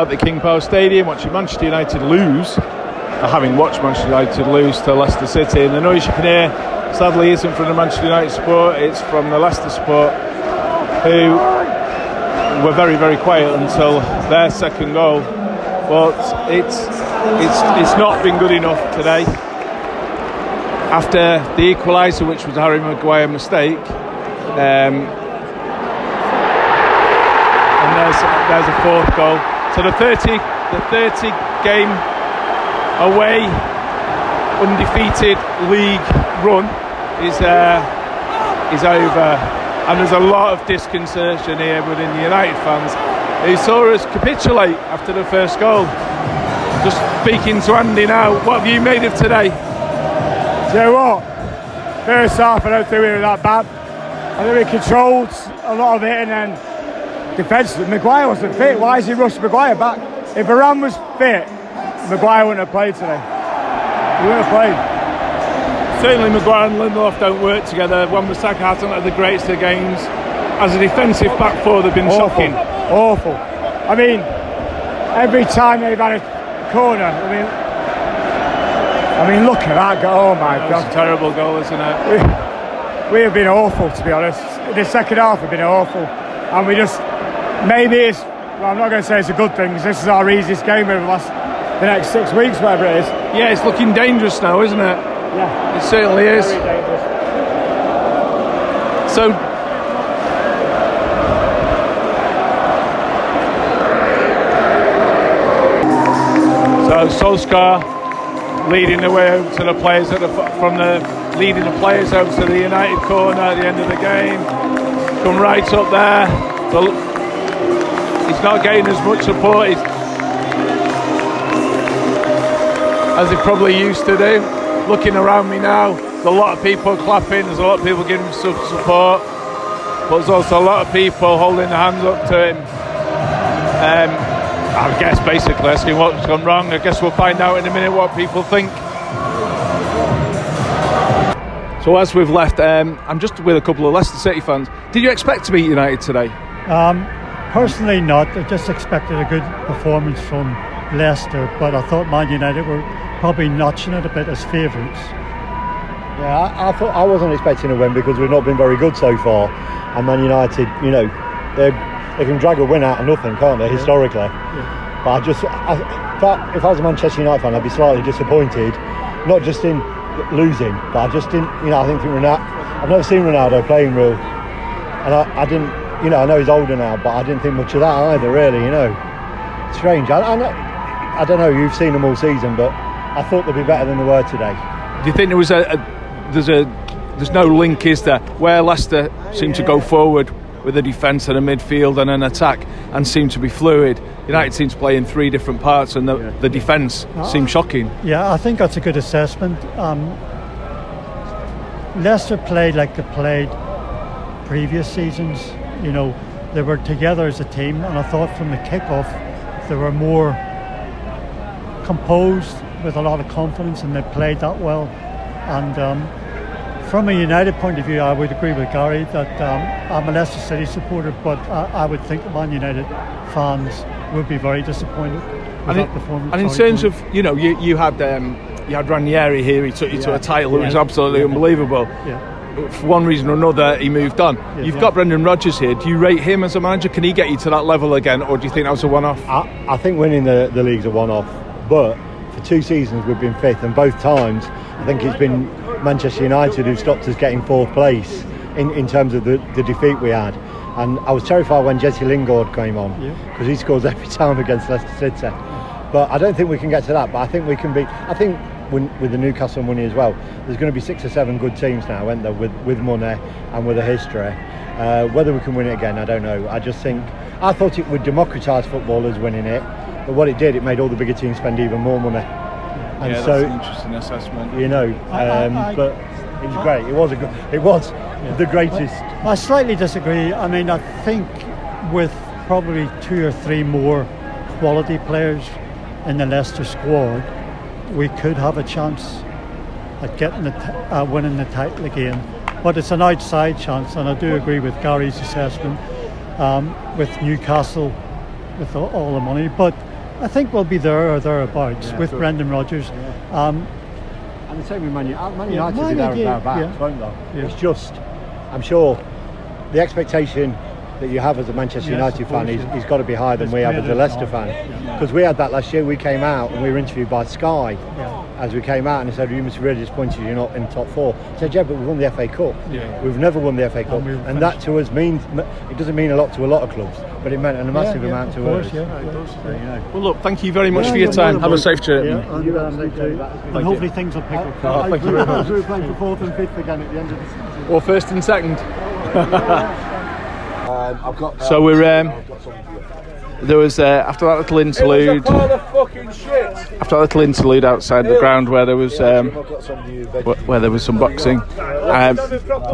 Are at the King Power Stadium watching Manchester United lose, having watched Manchester United lose to Leicester City. And the noise you can hear sadly isn't from the Manchester United support, it's from the Leicester support who were very, very quiet until their second goal. But it's, it's, it's not been good enough today. After the equaliser, which was a Harry Maguire mistake, um, and there's there's a fourth goal. So the 30 the 30 game away undefeated league run is uh, is over, and there's a lot of disconcertion here within the United fans who saw us capitulate after the first goal. Just speaking to Andy now, what have you made of today? Do you know what? First half, I don't think we were that bad. I think we controlled a lot of it, and then defensively, Maguire wasn't fit. Why is he rushed Maguire back? If Varane was fit, Maguire wouldn't have played today. He wouldn't have played. Certainly, Maguire and Lindelof don't work together. Wan-Bissaka hasn't had the greatest of games. As a defensive back four, they've been Awful. shocking. Awful. I mean, every time they've had a corner, I mean, I mean, look at that goal. Oh my It's God. a terrible goal, isn't it? we, we have been awful to be honest. The second half have been awful, and we just maybe it's. Well, I'm not going to say it's a good thing because this is our easiest game over the last the next six weeks, whatever it is. Yeah, it's looking dangerous now, isn't it? Yeah, It certainly is. very dangerous. So, so Solskjaer leading the way over to the players at the from the leading the players over to the United corner at the end of the game. Come right up there. So not getting as much support as he probably used to do. Looking around me now, there's a lot of people clapping. There's a lot of people giving him some support but there's also a lot of people holding their hands up to him. Um, I guess basically asking what's gone wrong. I guess we'll find out in a minute what people think. So as we've left, um, I'm just with a couple of Leicester City fans. Did you expect to beat United today? Um, personally, not. I just expected a good performance from Leicester, but I thought Man United were probably notching it a bit as favourites. Yeah, I, I thought I wasn't expecting a win because we've not been very good so far. And Man United, you know, they they can drag a win out of nothing, can't they? Historically, but I just, I, if, I, if I was a Manchester United fan, I'd be slightly disappointed, not just in losing, but I just didn't, you know, I think Ronaldo. I've never seen Ronaldo playing real, and I, I didn't, you know, I know he's older now, but I didn't think much of that either. Really, you know, strange. I, I, I don't know. You've seen them all season, but I thought they'd be better than they were today. Do you think there was a, a there's a there's no link, is there? Where Leicester seemed to go forward with a defence and a midfield and an attack and seemed to be fluid. United seemed to play in three different parts and the, the defence seemed shocking. Yeah, I think that's a good assessment. Um, Leicester played like they played previous seasons. You know, they were together as a team, and I thought from the kick-off they were more composed with a lot of confidence, and they played that well. And um, from a United point of view, I would agree with Gary that um, I'm a Leicester City supporter, but I, I would think Man United fans would be very disappointed with And, performance. and in terms go of you know you, you had um, you had Ranieri here. He took you to a title. It was Yeah. absolutely Yeah. unbelievable. Yeah. For one reason or another, he moved on. You've yeah. got Brendan Rodgers here. Do you rate him as a manager? Can he get you to that level again, or do you think that was a one-off? I, I think winning the, the league's a one off, but for two seasons we've been fifth, and both times I think it's been Manchester United who stopped us getting fourth place in, in terms of the, the defeat we had. And I was terrified when Jesse Lingard came on Yeah. because he scores every time against Leicester City. But I don't think we can get to that. But I think we can be. I think with the Newcastle money as well, there's going to be six or seven good teams now, aren't there, with, with money and with a history. Uh, whether we can win it again, I don't know. I just think I thought it would democratise footballers winning it, but what it did, it made all the bigger teams spend even more money. And yeah, so that's an interesting assessment. you know, I- I- um, I- but it was great. It was a good. It was the greatest. I slightly disagree. I mean, I think with probably two or three more quality players in the Leicester squad, we could have a chance at getting the t- uh, winning the title again. But it's an outside chance, and I do agree with Gary's assessment. Um, with Newcastle with all, all the money. But I think we'll be there or thereabouts Yeah, with sure. Brendan Rodgers. Um, And the same with Man United. Man Yeah, United will Man be there and thereabouts, yeah. won't they? Yeah. It's just, I'm sure, the expectation that you have as a Manchester Yes, United fan course, is, yeah. is got to be higher than It's we have as a Leicester it's fan. Because we had that last year. We came out and we were interviewed by Sky Yeah. as we came out and they said, "You must be really disappointed you're not in the top four. I said, "Yeah, but we've won the FA Cup. Yeah. We've never won the FA Cup, And and, that to us means it doesn't mean a lot to a lot of clubs, but it meant a massive yeah, yeah, amount of to course, us. yeah, So, yeah. you know. Well, look, thank you very much Yeah, for your time. Have a safe trip. Yeah, You and, have a um, safe trip and hopefully things will pick up. Oh, thank you very much. we were playing for fourth and fifth again at the end of the season. Or first and second. Um, I've got. So we're um, there was uh, after that little interlude, after that little interlude outside the ground where there was um, some where there was some boxing. Um,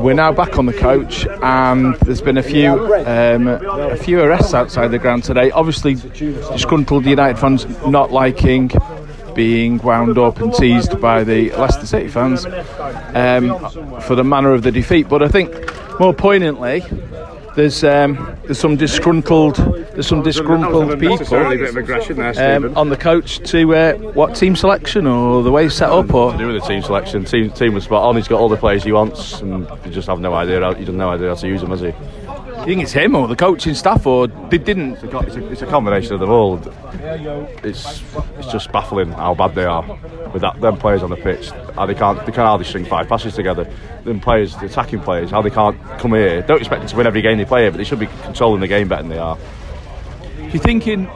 we're now back on the coach, and there's been a few um, a few arrests outside the ground today. Obviously, disgruntled United fans not liking being wound up and teased by the Leicester City fans um, for the manner of the defeat. But I think more poignantly, there's um, there's some disgruntled there's some disgruntled people bit of aggression there, um, on the coach to uh, what team selection or the way he's set up or to do with the team selection. Team team was spot on. He's got all the players he wants, and he just have no idea. How, he doesn't know idea how to use them, has he? Do you think it's him or the coaching staff or they didn't? It's a, it's a, it's a combination of them all. It's it's just baffling how bad they are with that them players on the pitch. How they can't they can't hardly string five passes together. Them players, the attacking players, how they can't come here. Don't expect them to win every game they play here, but they should be controlling the game better than they are. If you're thinking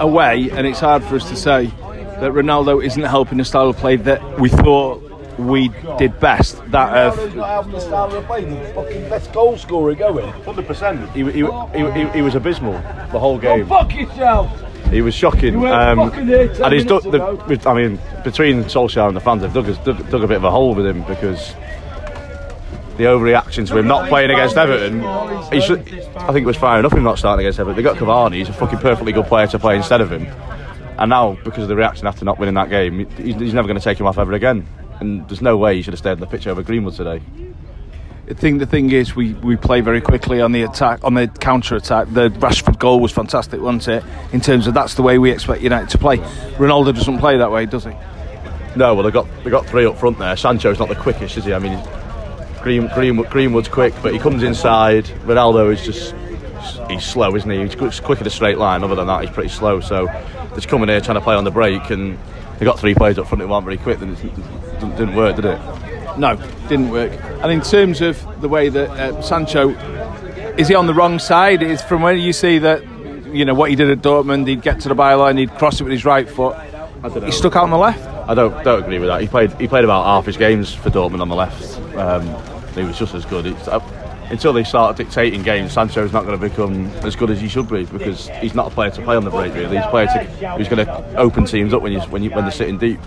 away, and it's hard for us to say that Ronaldo isn't helping the style of play that we thought we did best. That of not having the style of play, the fucking best goal scorer going. Hundred percent. He, he, he, he, he was abysmal the whole game. Fuck yourself! He was shocking. Um, fucking here ten and he's dug, the, I mean, between Solskjaer and the fans, they've dug, dug, dug a bit of a hole with him because the overreaction to him not playing against Everton. He should, I think it was fair enough him not starting against Everton. They got Cavani. He's a fucking perfectly good player to play instead of him. And now, because of the reaction after not winning that game, he's, he's never going to take him off ever again. And there's no way he should have stayed on the pitch over Greenwood today. I think the thing is we, we play very quickly on the attack on the counter attack. The Rashford goal was fantastic, wasn't it? In terms of that's the way we expect United to play. Ronaldo doesn't play that way, does he? No, well they got they got three up front there. Sancho's not the quickest, is he? I mean, Green, Greenwood, Greenwood's quick, but he comes inside. Ronaldo is just he's slow, isn't he? He's quick in a straight line. Other than that, he's pretty slow. So just coming here trying to play on the break, and they got three players up front who weren't very quick. Then it didn't, didn't work, did it? No, didn't work. And in terms of the way that uh, Sancho is he on the wrong side? Is from where you see that you know what he did at Dortmund, he'd get to the byline, he'd cross it with his right foot. I don't know. He stuck out on the left. I don't don't agree with that. He played he played about half his games for Dortmund on the left. Um, he was just as good. It's, uh, until they start dictating games, Sancho's not going to become as good as he should be because he's not a player to play on the break. Really, he's a player to, who's going to open teams up when you when you when they're sitting deep.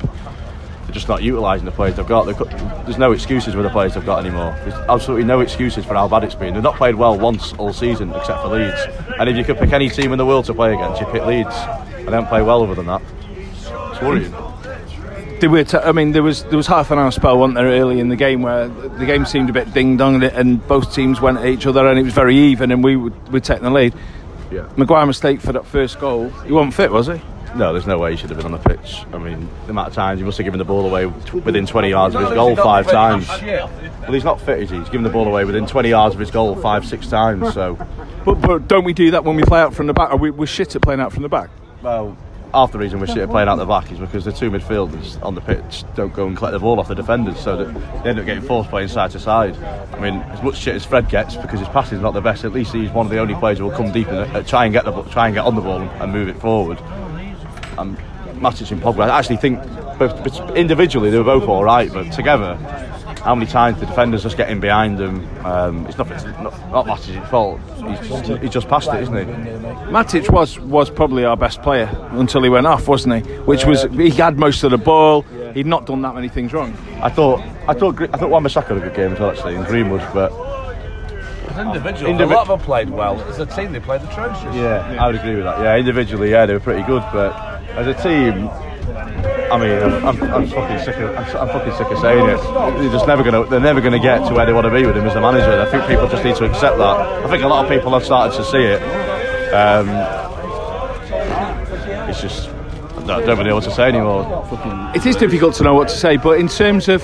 They're just not utilising the players they've got. They've got. There's no excuses with the players they've got anymore. There's absolutely no excuses for how bad it's been. They've not played well once all season except for Leeds. And if you could pick any team in the world to play against, you pick Leeds. And they don't play well other than that. It's worrying. Did we? T- I mean, there was there was half an hour spell, wasn't there, early in the game where the game seemed a bit ding dong, and both teams went at each other, and it was very even, and we were, we'd the lead. Yeah. Maguire mistake for that first goal. He wasn't fit, was he? No, there's no way he should have been on the pitch. I mean, the amount of times he must have given the ball away within 20 yards of his goal five times. Well, he's not fit, is he? He's given the ball away within 20 yards of his goal five, six times. So, But, but don't we do that when we play out from the back? Are we, we're shit at playing out from the back. well, half the reason we're shit at playing out the back is because the two midfielders on the pitch don't go and collect the ball off the defenders, so that they end up getting forced playing side to side. I mean, as much shit as Fred gets because his passing is not the best, at least he's one of the only players who will come deep and uh, try and get the try and get on the ball and move it forward. And Matic and Pogba, I actually think both, but individually they were both all right, but together, how many times the defenders just get in behind them? Um, it's not, it's not, not Matic's fault. He's just, he just passed it, isn't he? Matic was was probably our best player until he went off, wasn't he? Which was he had most of the ball. He'd not done that many things wrong. I thought I thought I thought Wan-Bissaka had a good game as well actually in Greenwood, but Individual. Indivi- a lot of them played well. As a team, they played atrocious. yeah, I would agree with that. Yeah, individually, yeah, they were pretty good, but as a team, I mean, I'm, I'm, I'm fucking sick of I'm, I'm fucking sick of saying it. They're just never gonna they're never gonna get to where they want to be with him as a manager. And I think people just need to accept that. I think a lot of people have started to see it. Um, it's just I don't, really know what to say anymore. It is difficult to know what to say, but in terms of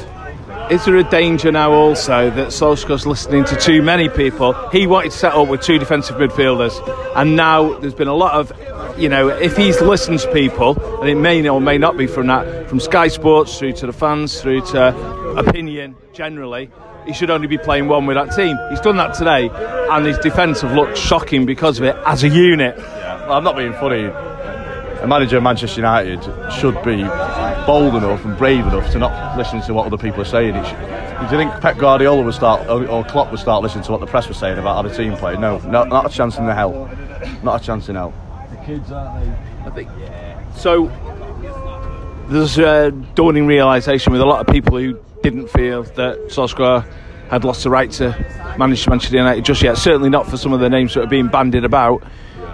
is there a danger now also that Solskjaer's listening to too many people? He wanted to set up with two defensive midfielders, and now there's been a lot of, you know, if he's listened to people, and it may or may not be from that, from Sky Sports through to the fans, through to opinion generally, he should only be playing one with that team. He's done that today, and his defence have looked shocking because of it as a unit. well, I'm not being funny. A manager of Manchester United should be bold enough and brave enough to not listen to what other people are saying. It should, do you think Pep Guardiola would start or, or Klopp would start listening to what the press was saying about how the team played? No, no, not a chance in the hell. Not a chance in hell. I think so. There's a dawning realization with a lot of people who didn't feel that Solskjaer had lost the right to manage Manchester United just yet. Certainly not for some of the names that are being bandied about.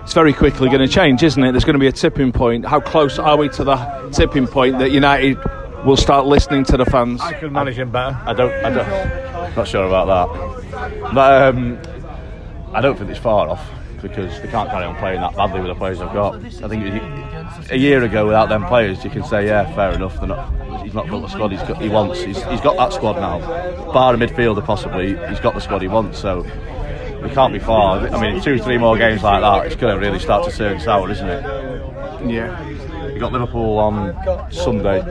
It's very quickly going to change, isn't it? There's going to be a tipping point. How close are we to the tipping point that United will start listening to the fans? I could manage him better. I don't. I don't. Not sure about that. But um, I don't think it's far off because they can't carry on playing that badly with the players they've got. I think a year ago without them players, you can say, yeah, fair enough. They're not. He's not built the squad he's got, he wants. He's, he's got that squad now. Bar a midfielder possibly, he's got the squad he wants. So we can't be far. I mean, two, three more games like that, it's going to really start to turn sour, isn't it? Yeah. You got Liverpool on Sunday.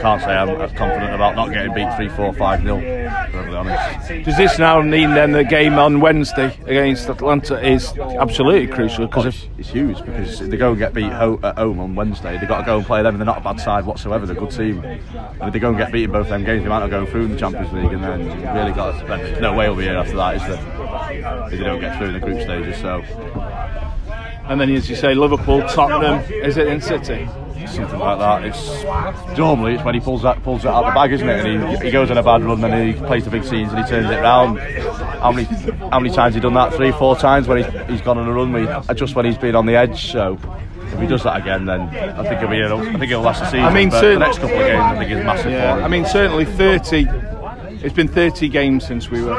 Can't say I'm as confident about not getting beat 3 4 5 0, to be honest. Does this now mean then the game on Wednesday against Atalanta is absolutely crucial because Well, it's, it's huge because if they go and get beat ho- at home on Wednesday, they've got to go and play them. and They're not a bad side whatsoever. They're a good team. And if they go and get beaten both them games, they might not go through in the Champions League. And then really got to, there's no way will be here after that, is there? If they don't get through in the group stages. So and then as you say Liverpool, Tottenham, is it in City? something like that. It's normally it's when he pulls that pulls it out the bag, isn't it? And he, he goes on a bad run, then he plays the big scenes and he turns it round. How many how many times he done that? Three, four times when he, he's gone on a run. Just when he's been on the edge. So if he does that again, then I think he'll be. I think he'll last the season. I mean, but the next couple of games, I think is massive Yeah. I mean certainly 30. It's been 30 games since we were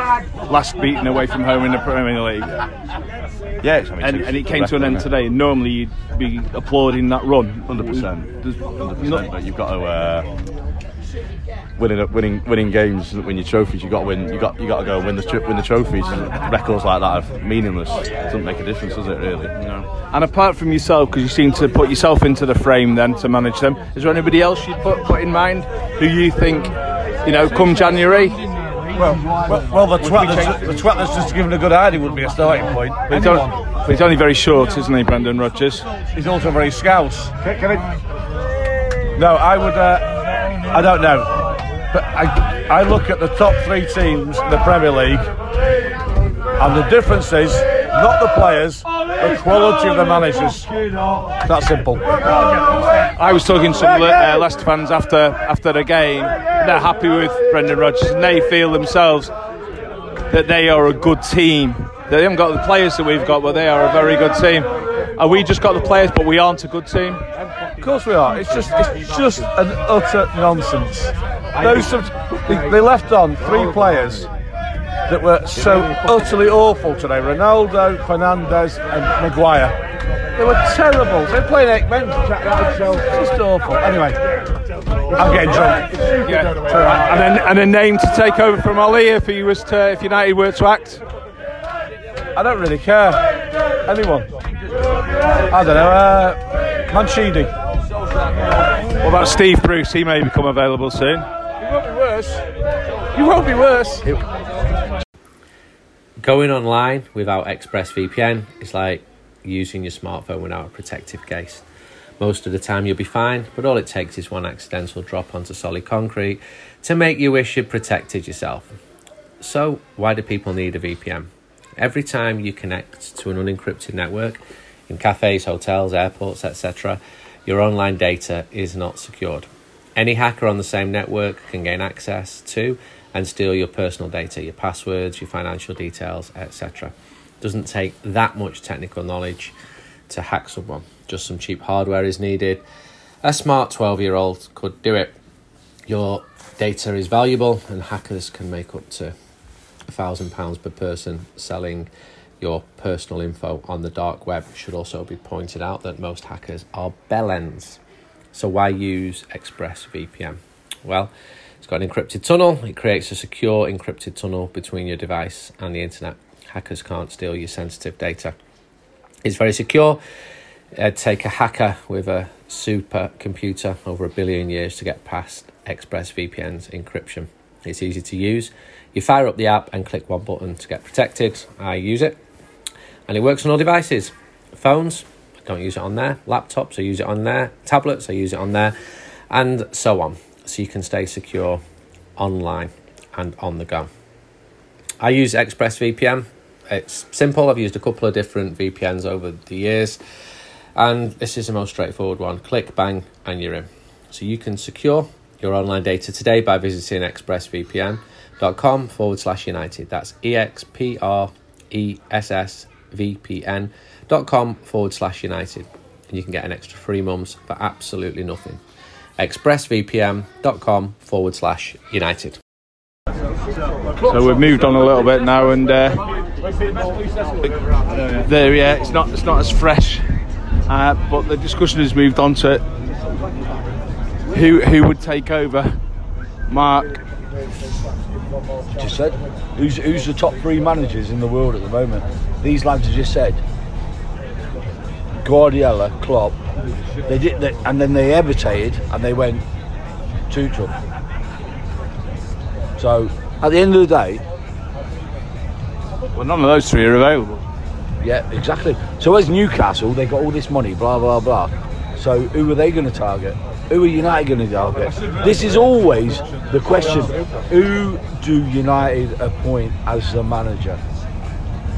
last beaten away from home in the Premier League, yeah, it's, I mean, and, and it came to an end it? today. Normally you'd be applauding that run. Hundred percent, There's hundred not- percent. But you've got to uh, winning, winning, winning games, win your trophies. You got to win. You got, you got to go and win the win the trophies. And records like that are meaningless. It doesn't make a difference, does it? Really? No. And apart from yourself, because you seem to put yourself into the frame then to manage them, is there anybody else you'd put, put in mind who you think, you know, come January? Well, well, well the, twat that's, the twat that's just given a good hiding would be a starting point. But he's, only, but he's only very short, isn't he, Brendan Rodgers? He's also very scouse. No, I would. Uh, I don't know, but I I look at the top three teams in the Premier League, and the difference is not the players, the quality of the managers. That simple. I was talking to some uh, Leicester fans after after the game. They're happy with Brendan Rodgers, and they feel themselves that they are a good team. They haven't got the players that we've got, but they are a very good team. And we just got the players, but we aren't a good team. Of course we are. It's just it's just an utter nonsense. Those sub- they, they left on three players that were so utterly awful today: Ronaldo, Fernandes, and Maguire. They were terrible. They're playing eight men. It's just awful. Anyway, I'm getting drunk. And a, and a name to take over from Ali if he was to, if United were to act. I don't really care. Anyone? I don't know. Uh, Mancini. What about Steve Bruce? He may become available soon. You won't be worse. You won't be worse. Going online without ExpressVPN is like using your smartphone without a protective case. Most of the time you'll be fine, but all it takes is one accidental drop onto solid concrete to make you wish you'd protected yourself. So, why do people need a VPN? Every time you connect to an unencrypted network in cafes, hotels, airports, etc., your online data is not secured. Any hacker on the same network can gain access to and steal your personal data, your passwords, your financial details, etc. Doesn't take that much technical knowledge to hack someone. Just some cheap hardware is needed. A smart 12 year old could do it. Your data is valuable, and hackers can make up to a thousand pounds per person selling your personal info on the dark web. It should also be pointed out that most hackers are bellends. So why use ExpressVPN? Well, got an encrypted tunnel. It creates a secure encrypted tunnel between your device and the internet. Hackers can't steal your sensitive data. It's very secure. It'd take a hacker with a super computer over a billion years to get past ExpressVPN's encryption. It's easy to use. You fire up the app and click one button to get protected. I use it, and it works on all devices. Phones, I don't use it on there. Laptops, I use it on there. Tablets, I use it on there, and so on. So you can stay secure online and on the go. I use ExpressVPN. It's simple. I've used a couple of different VPNs over the years, and this is the most straightforward one. Click, bang, and you're in. So you can secure your online data today by visiting expressvpn.com forward slash united. That's E X P R E S S V P N dot com forward slash united. And you can get an extra three months for absolutely nothing. expressvpn.com forward slash united. So we've moved on a little bit now, and uh, there, yeah, it's not it's not as fresh, uh, but the discussion has moved on to who who would take over. Mark, just said. Who's who's the top three managers in the world at the moment? These lads have just said. Guardiola, Klopp. They did, they, and then they hesitated and they went Tuchel. So at the end of the day, well, none of those three are available. yeah, exactly. So as Newcastle, they got all this money, blah blah blah. So who are they going to target? Who are United going to target? This is always the question: Who do United appoint as the manager?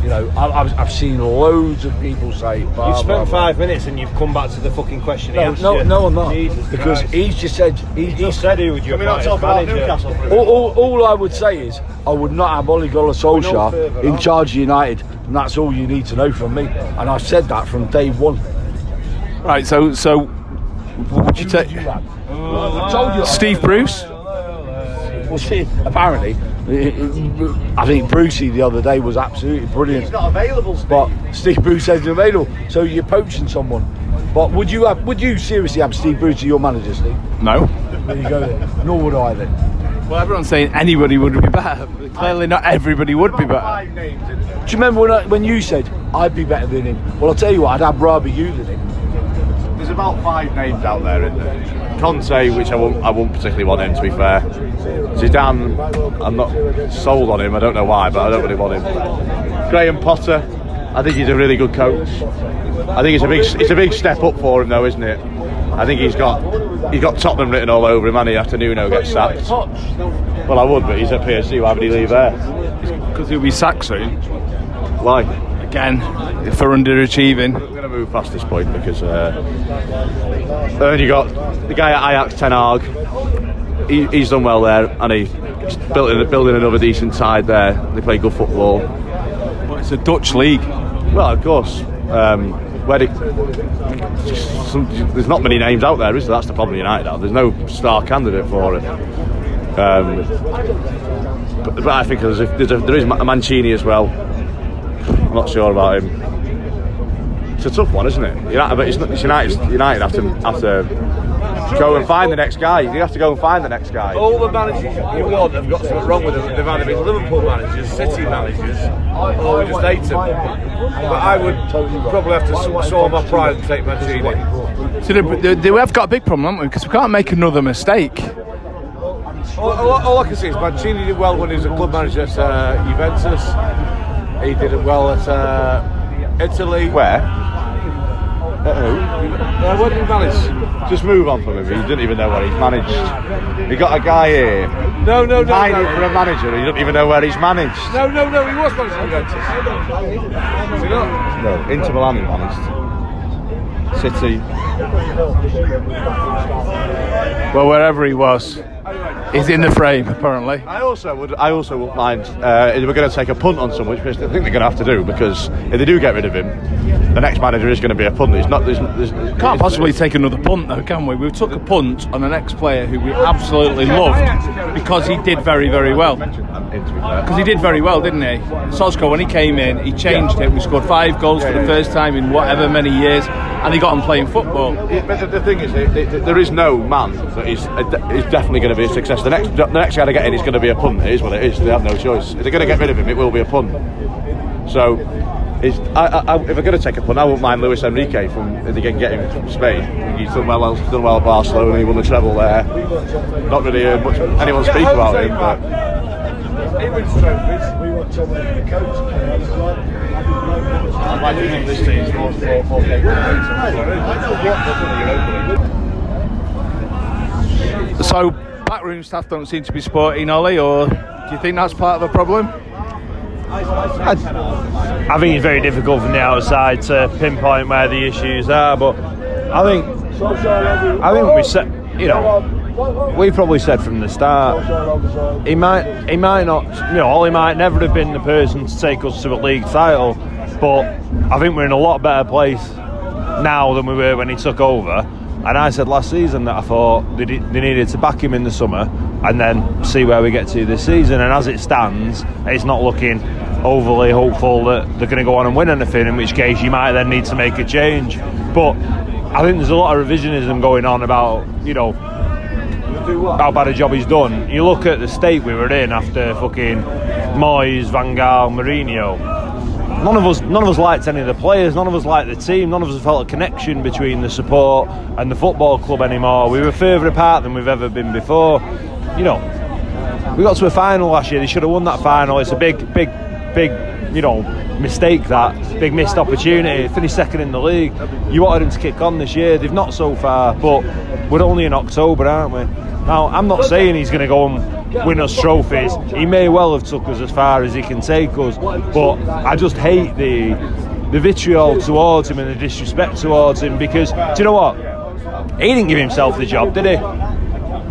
You know, I, I've, I've seen loads of people say. Blah, You've spent blah. five minutes and you've come back to the fucking question. No, asked no, you. no, I'm not. Jesus because Christ. he's just said he, He just said who would you Can not talk about? Newcastle? all, all, all I would say is I would not have Ole Gunnar Solskjaer further in charge of United, and that's all you need to know from me. And I've said that from day one. Right, so so what would you take I told you. Uh, Steve Bruce? Uh, well, see, apparently, I think Brucey the other day was absolutely brilliant. He's not available, Steve. But Steve Bruce says he's available, so you're poaching someone. But would you have? Would you seriously have Steve Bruce as your manager, Steve? No. There you go. Then. Nor would I then. Well, everyone's saying anybody would be better. Clearly, not everybody would be better. Five names. in it. Do you remember when I, when you said I'd be better than him? Well, I'll tell you what, I'd have rather you than him. There's about five names out there, isn't there? Conte, which I won't, I won't particularly want him to be fair. Zidane, I'm not sold on him. I don't know why, but I don't really want him. Graham Potter, I think he's a really good coach. I think it's a big, it's a big step up for him, though, isn't it? I think he's got, he's got Tottenham written all over him, and he after Nuno gets sacked. Well, I would, but he's at PSG. Why would he leave there? Because he'll be sacked soon. Why? Again, for underachieving. To move past this point because uh, then you got the guy at Ajax, Ten Hag. He, he's done well there, and he's building building another decent side there. They play good football. But it's a Dutch league. Well, of course. Um, where some, there's not many names out there, is there? That's the problem United have. There's no star candidate for it. Um, but, but I think there's a, there's a, there is Mancini as well. I'm not sure about him. It's a tough one, isn't it? United, but it's, it's United. United have to have to go and find the next guy. You have to go and find the next guy. All the managers you want have got something wrong with them. They've either been Liverpool managers, City managers, or we just hate them. But I would probably have to s- swallow my pride and take Mancini. So they, they, they have got a big problem, haven't we? Because we can't make another mistake. All, all, all I can say is Mancini did well when he was a club manager at uh, Juventus. He did it well at uh, Italy. Where? At who? Uh, where did he manage? Just move on from him. He didn't even know where he's managed. He got a guy here No, no, no, pining for no. a manager. He doesn't even know where he's managed. No, no, no, he was managing Juventus. Was he not? No, Inter Milan he managed. City. Well, wherever he was, he's in the frame, apparently. I also would. I also wouldn't mind uh, if we're going to take a punt on someone, which I think they're going to have to do because if they do get rid of him, the next manager is going to be a punt. It's not. There's, there's, Can't possibly take another punt, though, can we? We took a punt on an ex-player who we absolutely loved because he did very, very well. Because he did very well, didn't he? Solskjaer, when he came in, he changed it. We scored five goals for the first time in whatever many years, and he got on playing football. But the, the thing is, there is no man that is, is definitely going to be a success. The next, the next guy to get in is going to be a punt. It is what it is. They have no choice. If they're going to get rid of him, it will be a punt. So, is I, I, if I'm going to take a punt, I wouldn't mind Luis Enrique from if they can get him from Spain. He's done well, done well at Barcelona. He won the treble there. Not really heard much anyone speak about him, but. So, backroom staff don't seem to be sporting Ollie, or do you think that's part of a problem? I, I think it's very difficult from the outside to pinpoint where the issues are, but I think I think we said, you know, we probably said from the start he might he might not, you know, Ollie might never have been the person to take us to a league title, but I think we're in a lot better place now than we were when he took over. And I said last season that I thought they, they needed to back him in the summer and then see where we get to this season. And as it stands, it's not looking overly hopeful that they're going to go on and win anything, in which case you might then need to make a change. But I think there's a lot of revisionism going on about, you know, how bad a job he's done. You look at the state we were in after fucking Moyes, Van Gaal, Mourinho. None of us, none of us liked any of the players. None of us liked the team. None of us felt a connection between the support and the football club anymore. We were further apart than we've ever been before. You know, we got to a final last year. They should have won that final. It's a big, big, big, you know, mistake that big missed opportunity. Finished second in the league. You wanted them to kick on this year. They've not so far, but we're only in October, aren't we? Now, I'm not saying he's going to go and win us trophies. He may well have took us as far as he can take us, but I just hate the the vitriol towards him and the disrespect towards him because do you know what? He didn't give himself the job, did he?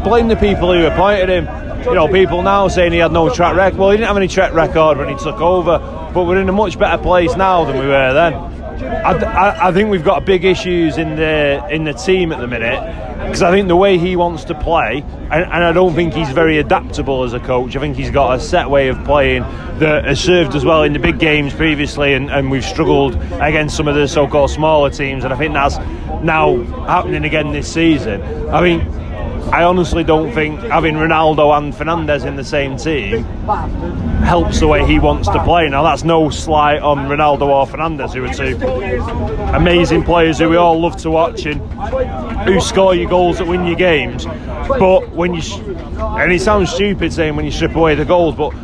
Blame the people who appointed him. You know, people now saying he had no track record. Well, he didn't have any track record when he took over, but we're in a much better place now than we were then. I, I, I think we've got big issues in the in the team at the minute because I think the way he wants to play, and, and, I don't think he's very adaptable as a coach. I think he's got a set way of playing that has served us well in the big games previously, and, and we've struggled against some of the so-called smaller teams, and I think that's now happening again this season. I mean, I honestly don't think having Ronaldo and Fernandes in the same team helps the way he wants to play. Now, that's no slight on Ronaldo or Fernandes, who are two amazing players who we all love to watch and who score your goals that win your games. But when you, and it sounds stupid saying when you strip away the goals, but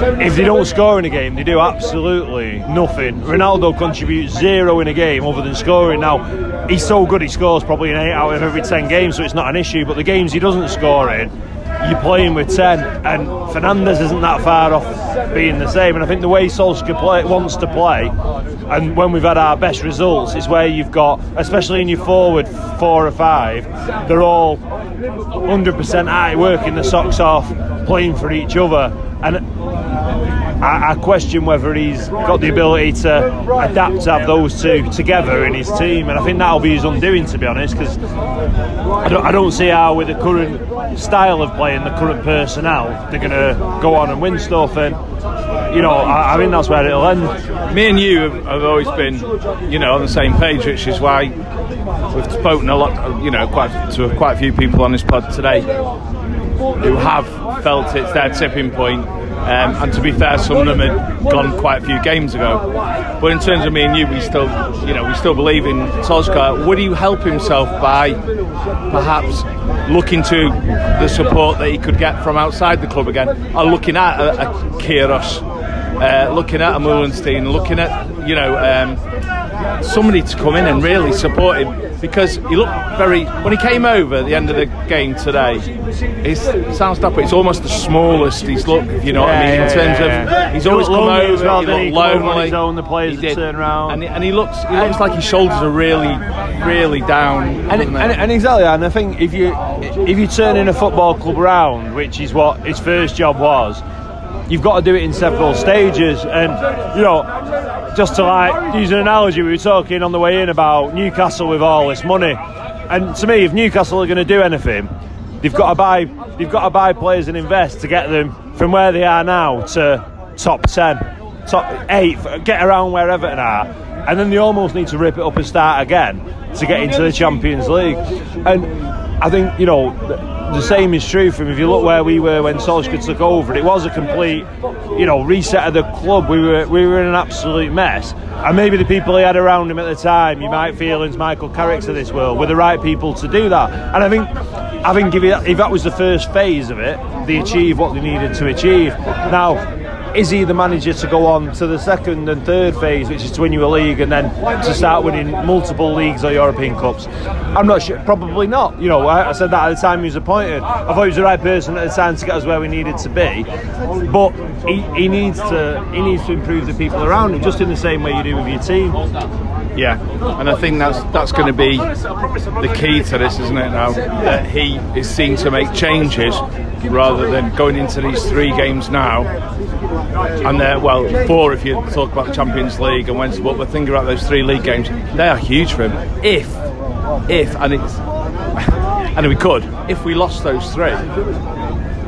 if they don't score in a game, they do absolutely nothing. Ronaldo contributes zero in a game other than scoring. Now, he's so good he scores probably in eight out of every ten games, so it's not an issue. But the games he doesn't score in, you're playing with 10, and Fernandes isn't that far off being the same. And I think the way Solskjaer play, wants to play, and when we've had our best results, is where you've got, especially in your forward four or five, they're all 100% out working the socks off, playing for each other. And I, I, question whether he's got the ability to adapt to have those two together in his team, and I think that'll be his undoing, to be honest, because I don't, I don't see how, with the current style of playing, the current personnel, they're going to go on and win stuff. And you know, I, I think that's where it'll end. Me and you have, have always been, you know, on the same page, which is why we've spoken a lot, you know, quite to quite a few people on this pod today who have felt it's their tipping point um, and to be fair, some of them had gone quite a few games ago. But in terms of me and you, we still, you know, we still believe in Solskjaer. Would he help himself by perhaps looking to the support that he could get from outside the club again, or looking at a, a uh, looking at a Meulensteen, looking at, you know, um, somebody to come in and really support him? because he looked very. When he came over at the end of the game today, it sounds stupid. It's almost the smallest he's looked. You know what I mean, in terms of he's always come over. Well, he looked looked lonely. His own, the players He turn around. and he, and he looks he looks like his shoulders are really, really down. And, and, and exactly, and I think if you if you turn in a football club round, which is what his first job was, you've got to do it in several stages. And you know, just to like use an analogy, we were talking on the way in about Newcastle with all this money. And to me, if Newcastle are going to do anything, they've got to buy they've got to buy players and invest to get them from where they are now to top ten, top eight, get around where Everton are, and then they almost need to rip it up and start again to get into the Champions League. And I think you know the same is true from if you look where we were when Solskjaer took over. It was a complete, you know, reset of the club. We were we were in an absolute mess, and maybe the people he had around him at the time, you might feel as Michael Carrick's of this world, were the right people to do that. And I think, I think if, if that was the first phase of it, they achieved what they needed to achieve. Now is he the manager to go on to the second and third phase, which is to win you a league and then to start winning multiple leagues or European Cups? I'm not sure. Probably not. You know, I, I said that at the time he was appointed. I thought he was the right person at the time to get us where we needed to be. But he, he needs to he needs to improve the people around him, just in the same way you do with your team. Yeah, and I think that's that's going to be the key to this, isn't it? Now that he is seen to make changes rather than going into these three games now, and they're well four if you talk about the Champions League and Wednesday. But we're thinking about those three league games; they are huge for him. If, if, and it's, and we could, if we lost those three,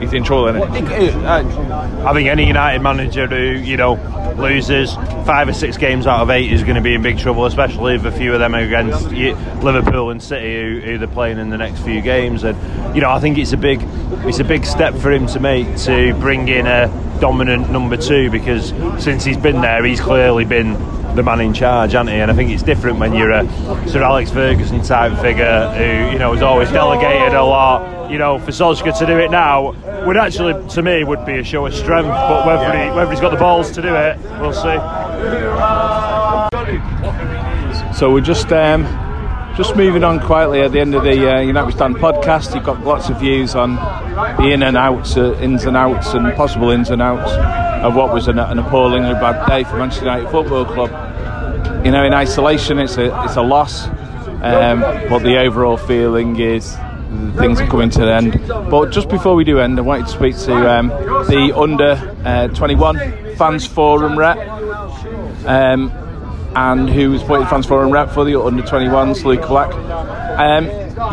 he's in trouble, isn't it? I think any United manager who you know loses five or six games out of eight is going to be in big trouble, especially if a few of them are against Liverpool and City, who, who they're playing in the next few games. And you know, I think it's a big, it's a big step for him to make to bring in a dominant number two because since he's been there, he's clearly been the man in charge, hasn't he? And I think it's different when you're a Sir Alex Ferguson type figure who, you know, has always delegated a lot. You know, for Solskjaer to do it now would actually, to me, would be a show of strength. But whether he, whether he's got the balls to do it, we'll see. So we're just um, just moving on quietly at the end of the uh, United Stand podcast. You've got lots of views on the in and outs, uh, ins and outs, and possible ins and outs of what was an, an appallingly bad day for Manchester United Football Club. You know, in isolation, it's a it's a loss, um, but the overall feeling is things are coming to an end. But just before we do end, I wanted to speak to um, the under uh, 21 fans forum rep. Um, and who was appointed fans forum rep for the under 21s, Luke Black. Um,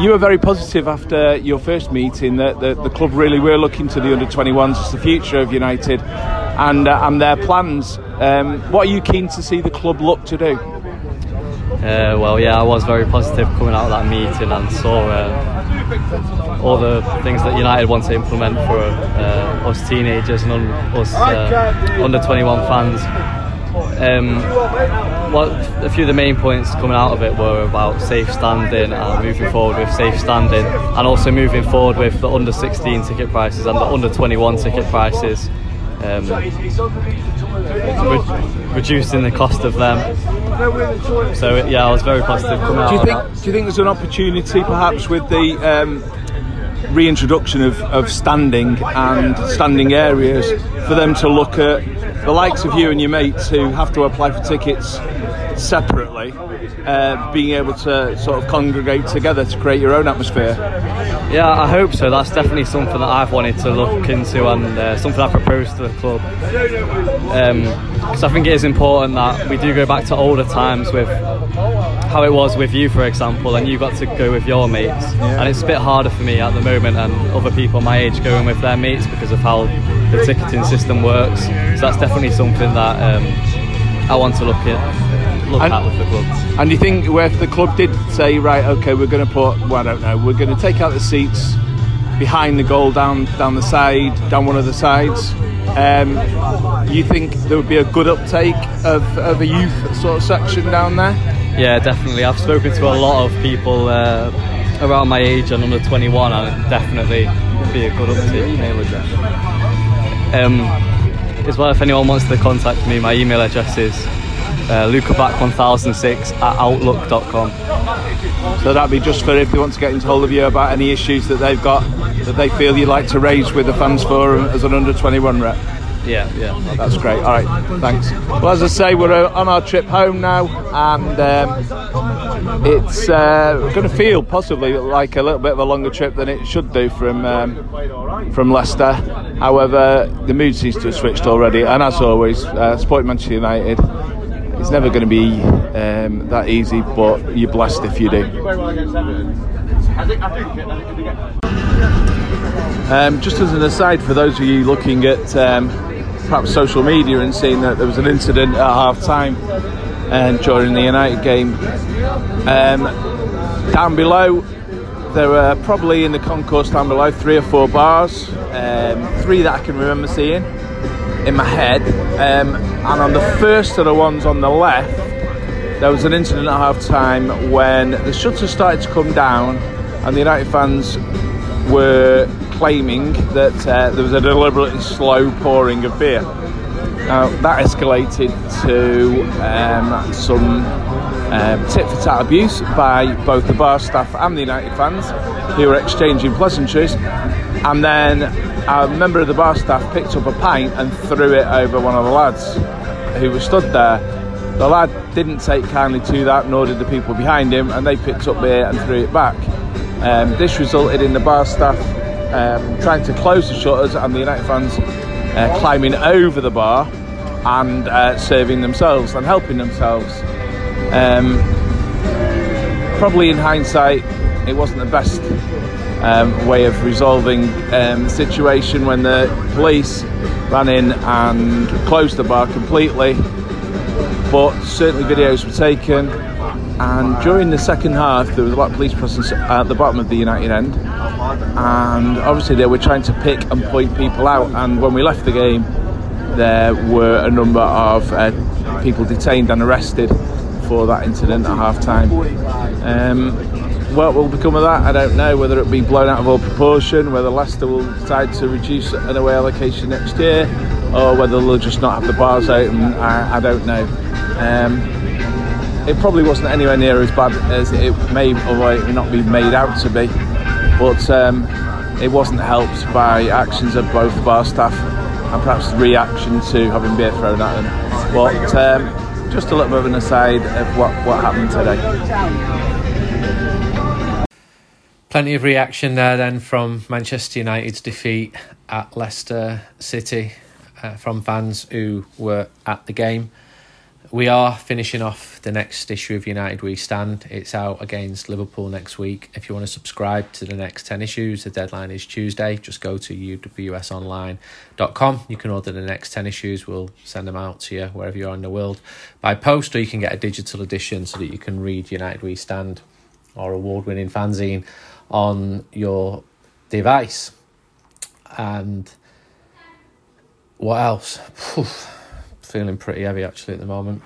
you were very positive after your first meeting that the, the club really were looking to the under 21s as the future of United and uh, and their plans. Um, what are you keen to see the club look to do? Uh, well, yeah, I was very positive coming out of that meeting and saw uh, all the things that United want to implement for uh, us teenagers and un- us uh, under 21 fans. Um, well, a few of the main points coming out of it were about safe standing and moving forward with safe standing, and also moving forward with the under 16 ticket prices and the under 21 ticket prices. Um, re- reducing the cost of them. So yeah, I was very positive coming out. Do you of think? that. Do you think there's an opportunity, perhaps, with the um, reintroduction of, of standing and standing areas, for them to look at the likes of you and your mates who have to apply for tickets separately, uh, being able to sort of congregate together to create your own atmosphere? Yeah, I hope so. That's definitely something that I've wanted to look into and uh, something I proposed to the club. Because I think it is important that we do go back to older times with how it was with you, for example, and you got to go with your mates. And it's a bit harder for me at the moment and other people my age going with their mates because of how the ticketing system works. That's definitely something that um, I want to look at, look And- at with the club. And do you think if the club did say, right, okay, we're going to put, well, I don't know, we're going to take out the seats behind the goal, down down the side, down one of the sides, um, you think there would be a good uptake of, of a youth sort of section down there? Yeah, definitely. I've spoken to a lot of people uh, around my age and under 21, and definitely be a good uptake. Address. Um, as well, if anyone wants to contact me, my email address is uh, lucaback1006 at outlook.com. So that'd be just for if they want to get into hold of you about any issues that they've got that they feel you'd like to raise with the fans forum as an under 21 rep. Yeah, yeah. That's great. All right, thanks. Well, as I say, we're uh, on our trip home now, and um, it's uh, going to feel possibly like a little bit of a longer trip than it should do from um, from Leicester. However, the mood seems to have switched already, and as always, uh, supporting Manchester United. It's never going to be um, that easy, but you're blessed if you do. Um, just as an aside, for those of you looking at um, perhaps social media and seeing that there was an incident at half time and during the United game, um, down below there are probably in the concourse down below three or four bars, um, three that I can remember seeing in my head. Um, and on the first of the ones on the left, there was an incident at half time when the shutters started to come down and the United fans were claiming that uh, there was a deliberately slow pouring of beer. Now that escalated to um, some um, tit for tat abuse by both the bar staff and the United fans who were exchanging pleasantries. And then a member of the bar staff picked up a pint and threw it over one of the lads who was stood there. The lad didn't take kindly to that, nor did the people behind him, and they picked up beer and threw it back. Um, this resulted in the bar staff um, trying to close the shutters and the United fans uh, climbing over the bar and uh, serving themselves and helping themselves. Um, probably in hindsight, it wasn't the best um, way of resolving um, the situation when the police ran in and closed the bar completely. But certainly, videos were taken, and during the second half, there was a lot of police presence at the bottom of the United end, and obviously they were trying to pick and point people out. And when we left the game, there were a number of uh, people detained and arrested for that incident at half time. Um, what will become of that, I don't know. Whether it be blown out of all proportion, whether Leicester will decide to reduce an away allocation next year, or whether they'll just not have the bars open, I, I don't know. Um, it probably wasn't anywhere near as bad as it may or might not be made out to be, but um, it wasn't helped by actions of both bar staff and perhaps the reaction to having beer thrown at them. But um, just a little bit of an aside of what, what happened today. Plenty of reaction there then from Manchester United's defeat at Leicester City uh, from fans who were at the game. We are finishing off the next issue of United We Stand. It's out against Liverpool next week. If you want to subscribe to the next 10 issues, the deadline is Tuesday. Just go to uwsonline.com. You can order the next 10 issues. We'll send them out to you wherever you are in the world by post, or you can get a digital edition so that you can read United We Stand, our award winning fanzine on your device. And what else? feeling pretty heavy actually at the moment.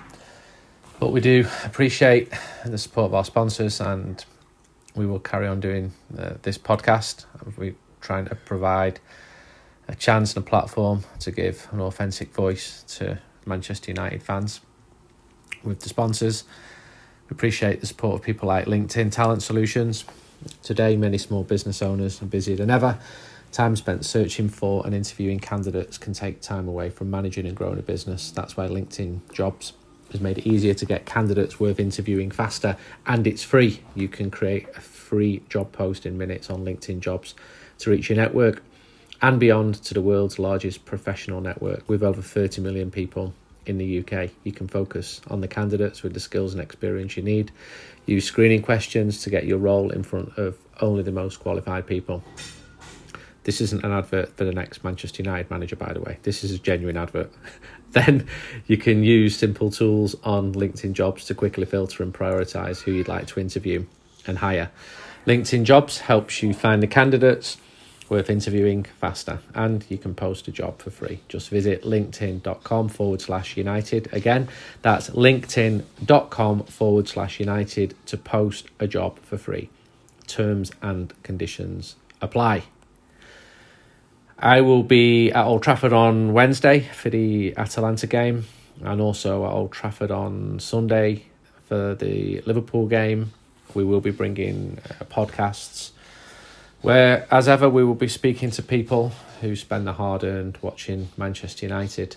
But we do appreciate the support of our sponsors, and we will carry on doing uh, this podcast. We're trying to provide a chance and a platform to give an authentic voice to Manchester United fans with the sponsors. We appreciate the support of people like LinkedIn Talent Solutions, Today, many small business owners are busier than ever. Time spent searching for and interviewing candidates can take time away from managing and growing a business. That's why LinkedIn Jobs has made it easier to get candidates worth interviewing faster and it's free. You can create a free job post in minutes on LinkedIn Jobs to reach your network and beyond to the world's largest professional network with over 30 million people in the UK. You can focus on the candidates with the skills and experience you need. Use screening questions to get your role in front of only the most qualified people. This isn't an advert for the next Manchester United manager, by the way. This is a genuine advert. then you can use simple tools on LinkedIn jobs to quickly filter and prioritize who you'd like to interview and hire. LinkedIn jobs helps you find the candidates worth interviewing faster and you can post a job for free. Just visit linkedin.com forward slash united. Again, that's linkedin.com forward slash united to post a job for free. Terms and conditions apply. I will be at Old Trafford on Wednesday for the Atalanta game and also at Old Trafford on Sunday for the Liverpool game. We will be bringing uh, podcasts where, as ever, we will be speaking to people who spend the hard earned watching Manchester United.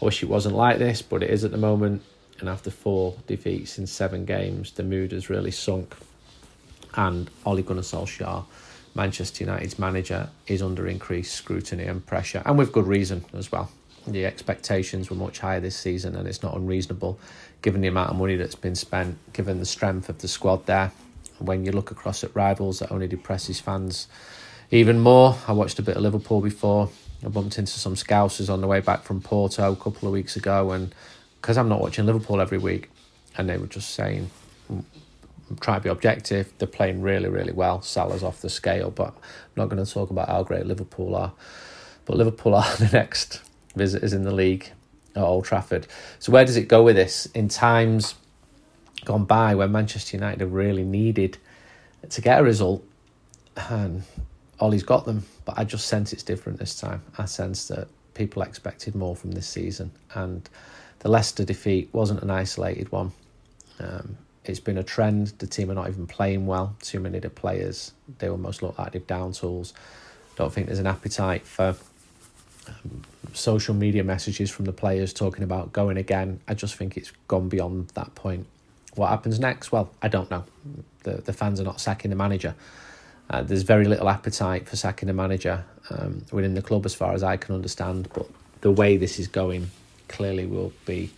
I wish it wasn't like this, but it is at the moment. And after four defeats in seven games, the mood has really sunk. And Ole Gunnar Solskjaer, Manchester United's manager, is under increased scrutiny and pressure, and with good reason as well. The expectations were much higher this season, and it's not unreasonable given the amount of money that's been spent, given the strength of the squad there, when you look across at rivals, that only depresses fans. even more. I watched a bit of Liverpool before. I bumped into some Scousers on the way back from Porto a couple of weeks ago, and because I'm not watching Liverpool every week, and they were just saying, try to be objective. They're playing really, really well. Salah's off the scale, but I'm not going to talk about how great Liverpool are. But Liverpool are the next visitors in the league at Old Trafford. So where does it go with this? In times gone by where Manchester United have really needed to get a result, and Ole's got them, but I just sense it's different this time. I sense that people expected more from this season, and the Leicester defeat wasn't an isolated one. Um, it's been a trend. The team are not even playing well. Too many of the players, they almost look like they've down tools. Don't think there's an appetite for um, social media messages from the players talking about going again. I just think it's gone beyond that point. What happens next? Well, I don't know. The the fans are not sacking the manager. Uh, there's very little appetite for sacking the manager um, within the club, as far as I can understand. But the way this is going clearly will be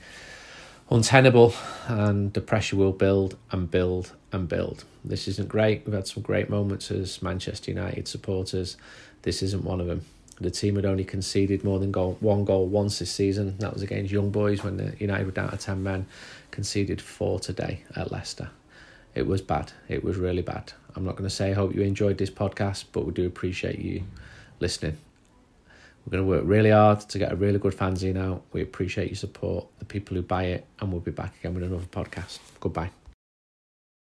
untenable, and the pressure will build and build and build. This isn't great. We've had some great moments as Manchester United supporters. This isn't one of them. The team had only conceded more than goal, one goal once this season. That was against Young Boys when the United were down to 10 men. Conceded four today at Leicester. It was bad. It was really bad. I'm not going to say I hope you enjoyed this podcast, but we do appreciate you listening. We're going to work really hard to get a really good fanzine out. We appreciate your support, the people who buy it, and we'll be back again with another podcast. Goodbye.